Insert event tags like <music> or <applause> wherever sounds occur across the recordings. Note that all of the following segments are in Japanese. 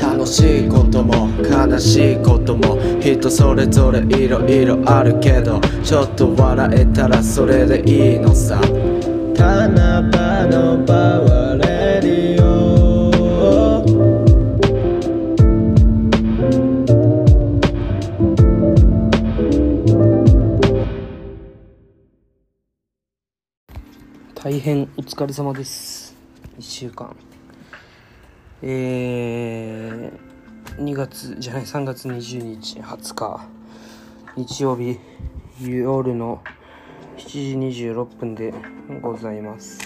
楽しいことも悲しいことも人それぞれいろいろあるけどちょっと笑えたらそれでいいのさ。七夕のパワ大変お疲れ様です。1週間。えー、2月じゃない3月20日20日。日曜日夜の7時26分でございます。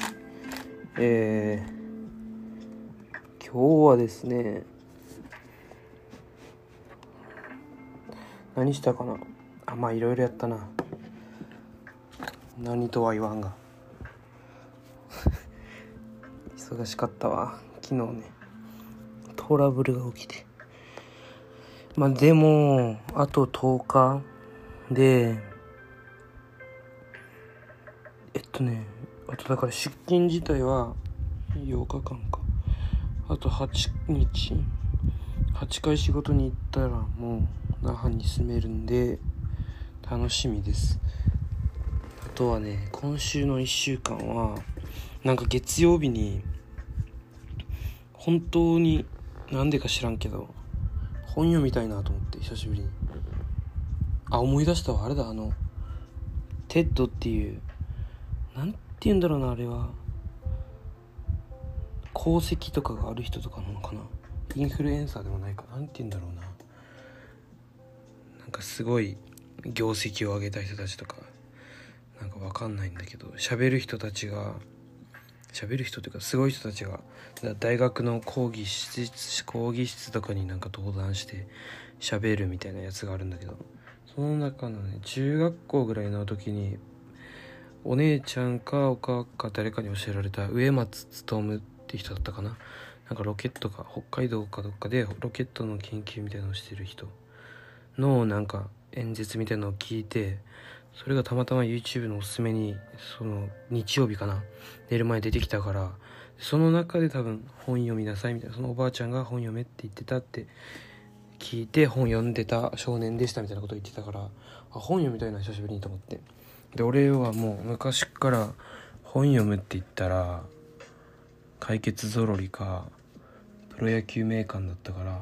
えー、今日はですね何したかな？あまあいろいろやったな。何とは言わんが。忙しかったわ。昨日ねトラブルが起きて。まあでもあと10日でえっとねあとだから出勤自体は8日間か。あと8日8回仕事に行ったらもう那覇に住めるんで楽しみです。あとはね今週の1週間はなんか月曜日に本当になんでか知らんけど本読みたいなと思って久しぶりに。あ思い出したわあれだあの TED っていうなんて言うんだろうなあれは。功績とかがある人とかなのかな。インフルエンサーでもないか。なんて言うんだろうな。なんかすごい業績を上げた人たちとかなんかわかんないんだけど喋る人たちが喋る人というかすごい人たちが大学の講義室講義室とかになんか登壇して喋るみたいなやつがあるんだけどその中のね中学校ぐらいの時にお姉ちゃんかお母か誰かに教えられた植松勉って人だったかな？なんかロケットか北海道かどっかでロケットの研究みたいなのをしてる人のなんか演説みたいのを聞いてそれがたまたま YouTube のおすすめにその日曜日かな寝る前出てきたからその中で多分本読みなさいみたいなそのおばあちゃんが本読めって言ってたって聞いて本読んでた少年でしたみたいなこと言ってたからあ本読みたいな久しぶりにと思って。で俺はもう昔から本読むって言ったら解決ぞろりかプロ野球名鑑だったから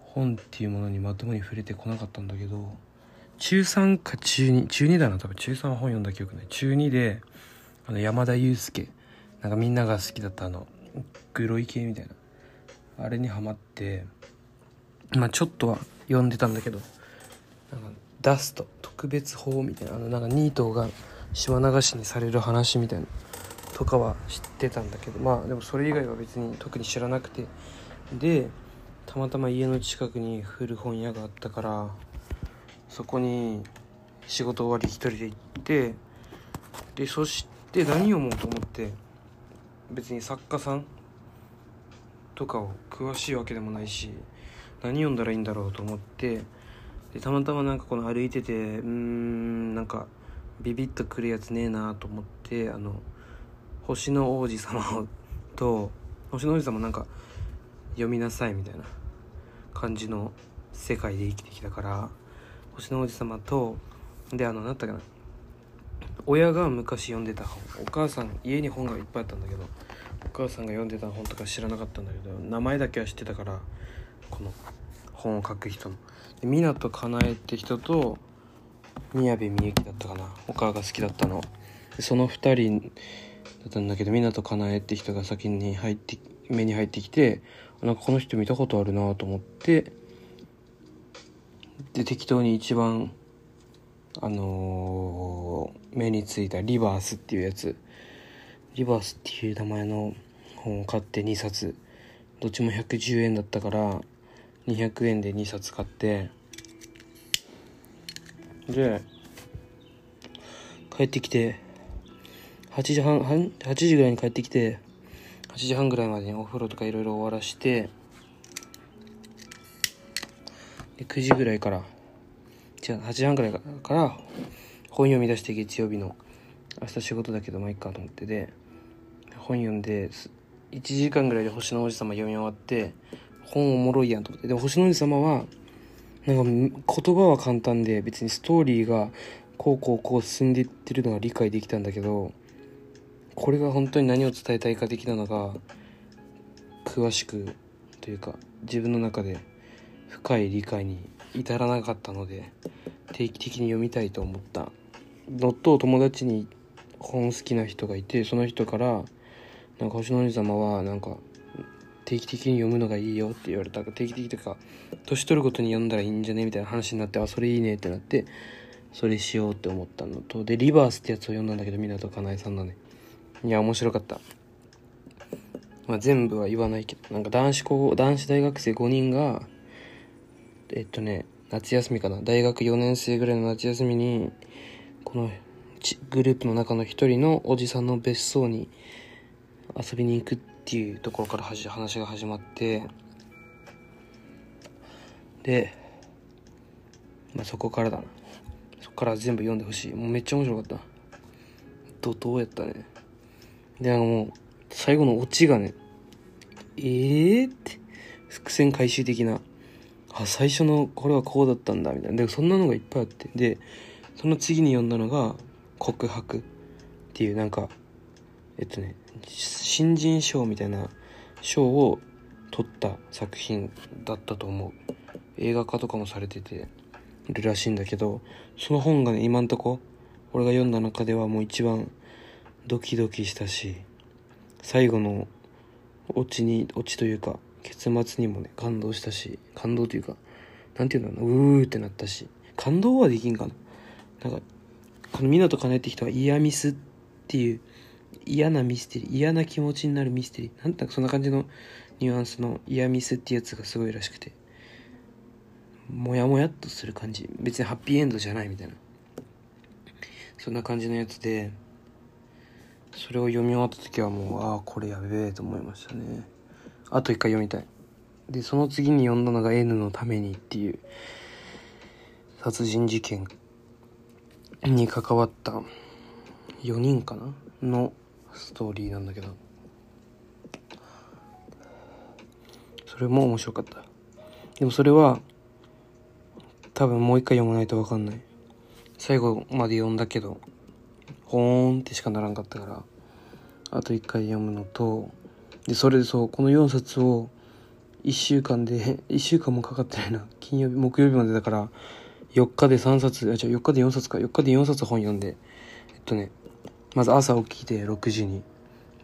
本っていうものにまともに触れてこなかったんだけど中3か中2中2だな多分。中3は本読んだ記憶ない。中2であの山田裕介。なんかみんなが好きだったあの黒い系みたいな。あれにハマってまあちょっとは読んでたんだけどなんかダスト特別法みたいな。あのなんかニートが島流しにされる話みたいな。とかは知ってたんだけどまあでもそれ以外は別に特に知らなくて。でたまたま家の近くに古本屋があったからそこに仕事終わり一人で行ってでそして何読もうと思って別に作家さんとかを詳しいわけでもないし何読んだらいいんだろうと思ってでたまたまなんかこの歩いててうーんなんかビビッとくるやつねえなと思ってあの星の王子様と星の王子様なんか読みなさいみたいな感じの世界で生きてきたから星の王子様とであの何だったかな。親が昔読んでた本。お母さん家に本がいっぱいあったんだけどお母さんが読んでた本とか知らなかったんだけど名前だけは知ってたからこの本を書く人の。湊かなえって人と宮部みゆきだったかな。お母が好きだったの。その2人だったんだけど湊かなえって人が先に入って目に入ってきてなんかこの人見たことあるなと思ってで適当に一番あのー目についたリバースっていうやつ。リバースっていう名前の本を買って2冊。どっちも110円だったから200円で2冊買って。で帰ってきて8時半8時ぐらいに帰ってきて8時半ぐらいまでにお風呂とかいろいろ終わらしてで9時ぐらいから違う8時半ぐらいから本読み出して月曜日の明日仕事だけどまあいいかと思ってで本読んで1時間ぐらいで星の王子様読み終わって本おもろいやんと思って。で星の王子様はなんか言葉は簡単で別にストーリーがこうこうこう進んでいってるのが理解できたんだけどこれが本当に何を伝えたいか的なのが詳しくというか自分の中で深い理解に至らなかったので定期的に読みたいと思った。のと友達に本好きな人がいてその人から「なんか星の王子様はなんか定期的に読むのがいいよ」って言われた。定期的とか年取るごとに読んだらいいんじゃねみたいな話になってあそれいいねってなってそれしようって思ったの。とで「リバース」ってやつを読んだんだけど湊かなえさんのね。いや面白かった。まあ全部は言わないけどなんか男子高男子大学生5人がえっとね夏休みかな。大学4年生ぐらいの夏休みにこのグループの中の一人のおじさんの別荘に遊びに行くっていうところから話が始まってで、まあ、そこからだな。そこから全部読んでほしい。もうめっちゃ面白かった。怒涛やったね。でなんかもう最後のオチがねええー、って伏線回収的な。あ最初のこれはこうだったんだみたいな。でそんなのがいっぱいあって。でその次に読んだのが「告白」っていうなんかえっとね新人賞みたいな賞を取った作品だったと思う。映画化とかもされててるらしいんだけどその本がね今んとこ俺が読んだ中ではもう一番ドキドキしたし最後のオチにオチというか結末にもね感動したし感動というかなんていうんだろうなうーってなったし感動はできんかな。なんかこの湊かなえって人は嫌ミスっていう嫌なミステリー嫌な気持ちになるミステリーなんだかそんな感じのニュアンスの嫌ミスってやつがすごいらしくてモヤモヤっとする感じ。別にハッピーエンドじゃないみたいな。そんな感じのやつでそれを読み終わった時はもうああこれやべえと思いましたね。あと一回読みたい。でその次に読んだのが N のためにっていう殺人事件に関わった4人かなのストーリーなんだけど。それも面白かった。でもそれは多分もう一回読まないと分かんない。最後まで読んだけどほーんってしかならんかったから。あと一回読むのとでそれでそうこの4冊を1週間で <laughs> 1週間もかかってないな。金曜日木曜日までだから4日で3冊あじゃ4日で4冊か。4日で4冊本読んでえっとねまず朝起きて6時に。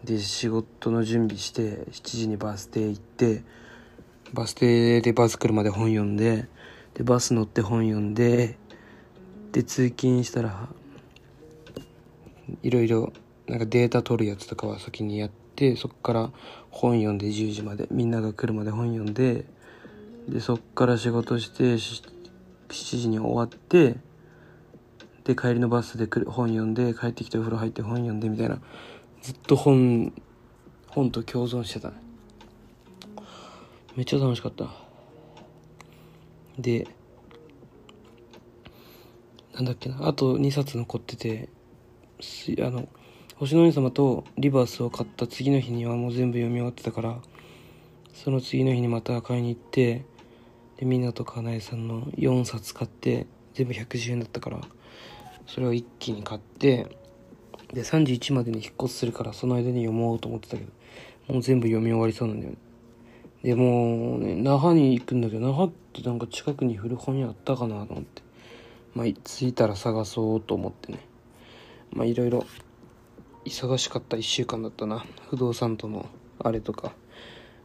で仕事の準備して7時にバス停行ってバス停でバス来るまで本読んででバス乗って本読んでで通勤したらいろいろなんかデータ取るやつとかは先にやってそっから本読んで10時までみんなが来るまで本読んででそっから仕事して7時に終わってで帰りのバスで本読んで帰ってきてお風呂入って本読んでみたいなずっと本本と共存してためっちゃ楽しかったでなんだっけなあと2冊残っててあの星の王様とリバースを買った次の日にはもう全部読み終わってたからその次の日にまた買いに行ってで湊かなえさんの4冊買って全部110円だったからそれを一気に買ってで31までに引っ越しするからその間に読もうと思ってたけどもう全部読み終わりそうなんだよね。でもうね那覇に行くんだけど那覇ってなんか近くに古本屋あったかなと思って。まあ着いたら探そうと思ってね。まあいろいろ忙しかった1週間だったな。不動産とのあれとか。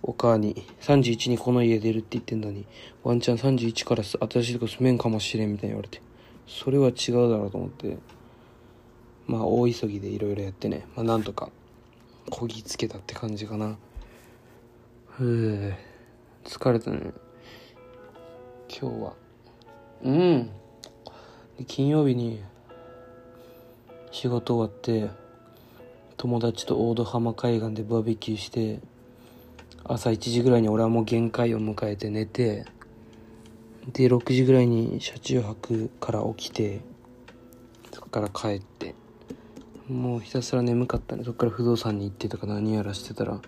お母に31にこの家出るって言ってんのにワンチャン31から新しいとこ住めんかもしれんみたいに言われて。それは違うだろうと思って。まあ大急ぎでいろいろやってね。まあなんとかこぎつけたって感じかな。ふう。疲れたね。今日は。うん。金曜日に仕事終わって友達と大戸浜海岸でバーベキューして朝1時ぐらいに俺はもう限界を迎えて寝てで6時ぐらいに車中泊から起きてそこから帰ってもうひたすら眠かったね。そっから不動産に行ってとか何やらしてたら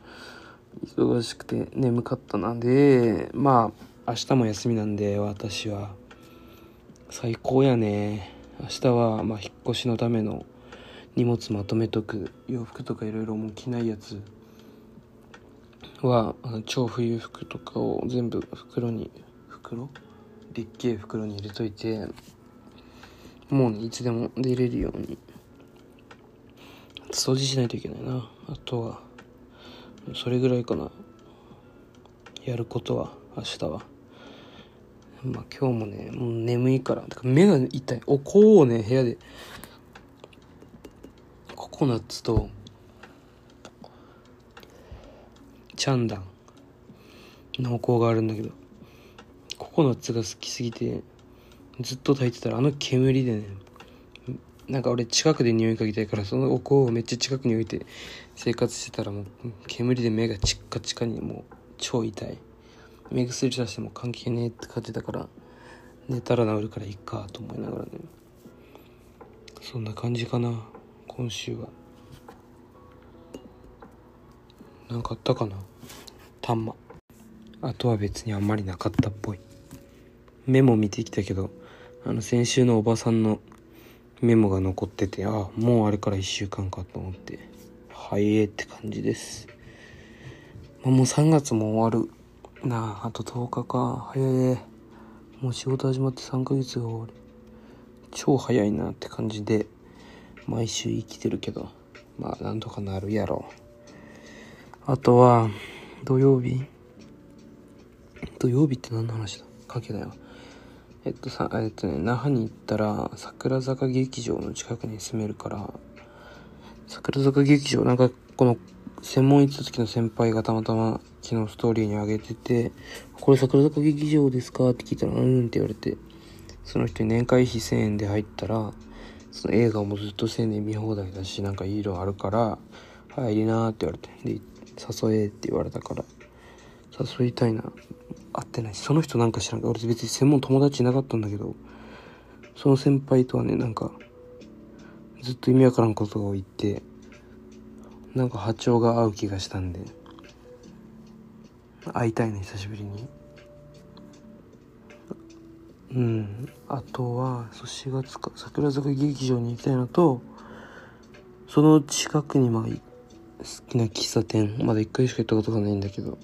忙しくて眠かったなんでまあ明日も休みなんで私は。最高やね。明日はまあ引っ越しのための荷物まとめとく洋服とかいろいろもう着ないやつは超冬服とかを全部袋に袋でっけえ袋に入れといてもうねいつでも出れるように掃除しないといけないな。あとはそれぐらいかな。やることは明日は。まあ今日もねもう眠いから。だから目が痛い。お香をね部屋でココナッツとチャンダンのお香があるんだけどココナッツが好きすぎてずっと炊いてたらあの煙でねなんか俺近くで匂い嗅ぎたいからそのお香をめっちゃ近くに置いて生活してたらもう煙で目がチッカチカにもう超痛い。目薬さしても関係ねえって感じだから寝たら治るからいいかと思いながらね。そんな感じかな。今週は。なんかあったかな？たんま。あとは別にあんまりなかったっぽい。メモ見てきたけどあの先週のおばさんのメモが残っててああもうあれから1週間かと思ってはいえって感じです。まもう3月も終わるな。ああと10日か。早いね。もう仕事始まって3ヶ月が終わる。超早いなって感じで。毎週生きてるけどまあなんとかなるやろ。うあとは土曜日。土曜日って何の話だ？かけだよ。えっとさえっとね那覇に行ったら桜坂劇場の近くに住めるから桜坂劇場なんかこの専門行った時の先輩がたまたま昨日ストーリーに上げてて「これ桜坂劇場ですか?」って聞いたら「うん」って言われてその人に年会費1000円で入ったらその映画もずっと1000円で見放題だしなんかいい色あるから入りなーって言われてで誘えって言われたから誘いたいな会ってないしその人なんか知らん俺別に専門友達いなかったんだけどその先輩とはねなんかずっと意味わからんことを言ってなんか波長が合う気がしたんで会いたいね久しぶりに。うん。あとはそう4月か桜坂劇場に行きたいのとその近くにまあ好きな喫茶店まだ1回しか行ったことがないんだけど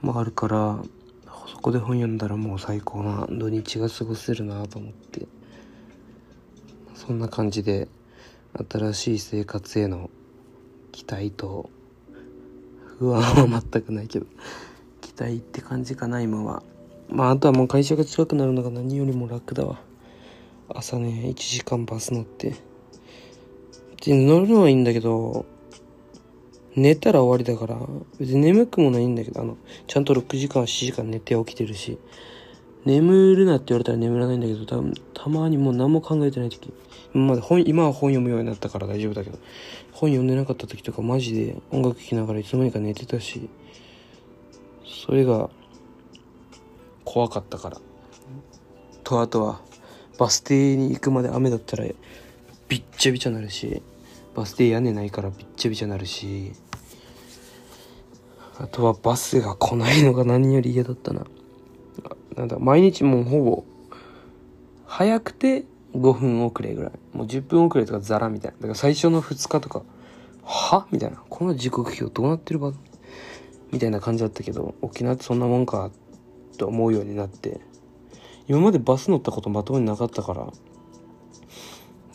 まああるからそこで本読んだらもう最高な土日が過ごせるなと思ってそんな感じで新しい生活への期待と不安は全くないけど期待って感じかな今は。まああとはもう会社が近くなるのが何よりも楽だわ。朝ね1時間バス乗って。で乗るのはいいんだけど寝たら終わりだから別に眠くもないんだけどあのちゃんと6時間7時間寝て起きてるし。眠るなって言われたら眠らないんだけど多分たまにもう何も考えてない時。今まで本今は本読むようになったから大丈夫だけど。本読んでなかった時とかマジで音楽聴きながらいつの間にか寝てたし。それが怖かったから。とあとはバス停に行くまで雨だったらびっちゃびちゃなるしバス停屋根ないからびっちゃびちゃなるしあとはバスが来ないのが何より嫌だったな。なんだ毎日もうほぼ早くて5分遅れぐらい。もう10分遅れとかザラみたいな。だから最初の2日とかは？みたいな。この時刻表どうなってるば？みたいな感じだったけど沖縄ってそんなもんか。と思うようになって。今までバス乗ったことまともになかったから。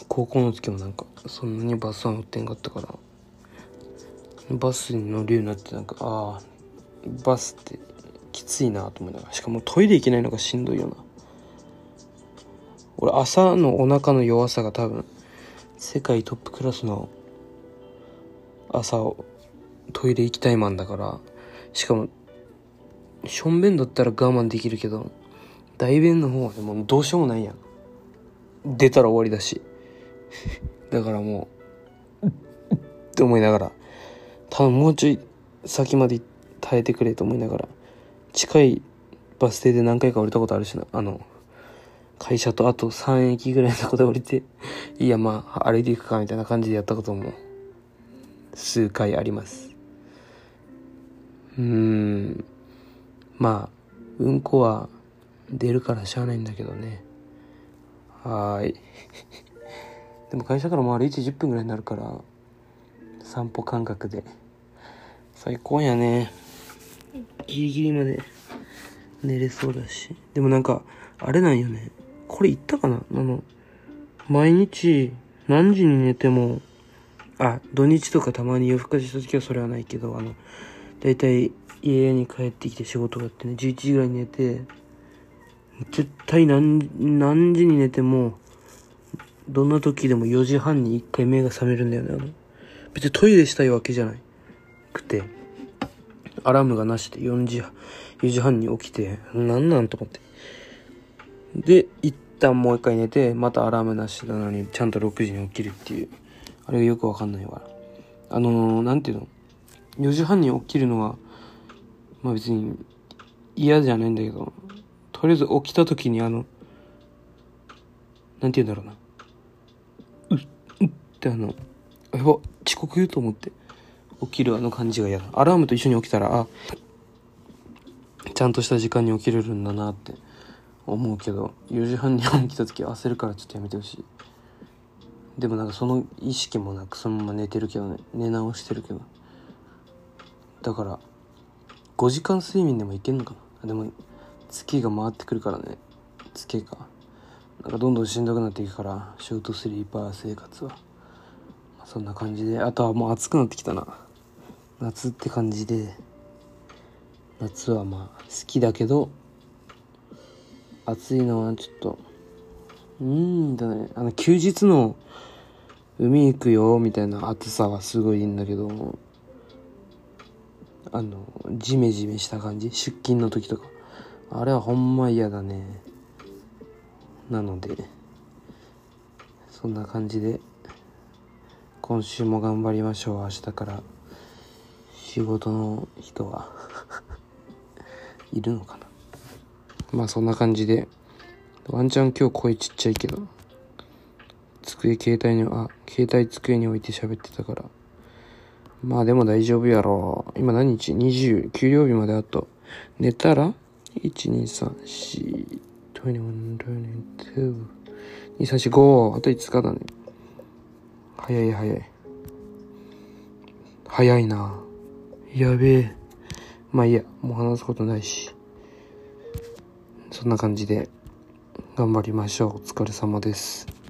高校の時もなんかそんなにバスは乗ってんかったから。バスに乗るようになってなんかああバスってきついなと思いながら。しかもトイレ行けないのがしんどいよな。俺朝のお腹の弱さが多分世界トップクラスの朝をトイレ行きたいマンだから。しかもしょんべんだったら我慢できるけど大便の方はもうどうしようもないやん。出たら終わりだし。<laughs> だからもうって思いながら。多分もうちょい先まで耐えてくれと思いながら。近いバス停で何回か降りたことあるしな。あの会社とあと3駅ぐらいのとこで降りて、<laughs> いやまあ歩いていくかみたいな感じでやったことも数回あります。うーん。まあ、うんこは出るからしゃあないんだけどね。はーい。<laughs> でも会社からも歩いて10分ぐらいになるから、散歩感覚で。最高やね。ギリギリまで寝れそうだし。でもなんか、あれなんよね。これ言ったかな？あの、毎日何時に寝ても、あ、土日とかたまに夜更かしした時はそれはないけど、あの、だいたい家に帰ってきて仕事があってね、11時ぐらいに寝て、絶対何、何時に寝ても、どんな時でも4時半に1回目が覚めるんだよね。あの、別にトイレしたいわけじゃない。くて、アラームがなしで4時、4時半に起きて、なんなんと思って。で、一旦もう一回寝て、またアラームなしなのに、ちゃんと6時に起きるっていう。あれがよくわかんないわ。あのー、なんていうの ?4 時半に起きるのは、まあ別に嫌じゃないんだけど、とりあえず起きた時にあの、なんて言うんだろうな。うっ、うっってあの、やば、遅刻言うと思って起きるあの感じが嫌だ。アラームと一緒に起きたら、あ、ちゃんとした時間に起きれるんだなって思うけど4時半に起きた時焦るからちょっとやめてほしいでもなんかその意識もなくそのまま寝てるけどね寝直してるけどだから5時間睡眠でもいけんのかな？でも月が回ってくるからね。月かなんかどんどんしんどくなっていくからショートスリーパー生活は、まあ、そんな感じで。あとはもう暑くなってきたな。夏って感じで。夏はまあ好きだけど暑いのはちょっとうーんだね。あの休日の海行くよみたいな暑さはすごいいいんだけどあのジメジメした感じ？出勤の時とか。あれはほんま嫌だね。なのでそんな感じで今週も頑張りましょう。明日から。仕事の人は。いるのかな？まあそんな感じで。ワンチャン今日声ちっちゃいけど。机携帯にあ携帯机に置いて喋ってたから。まあでも大丈夫やろ。今何日 ?20 給料日まであと寝たら？12342 2345あと5日だね。早い早い。早いな。やべえ。まあいいや、もう話すことないし。そんな感じで頑張りましょう。お疲れ様です。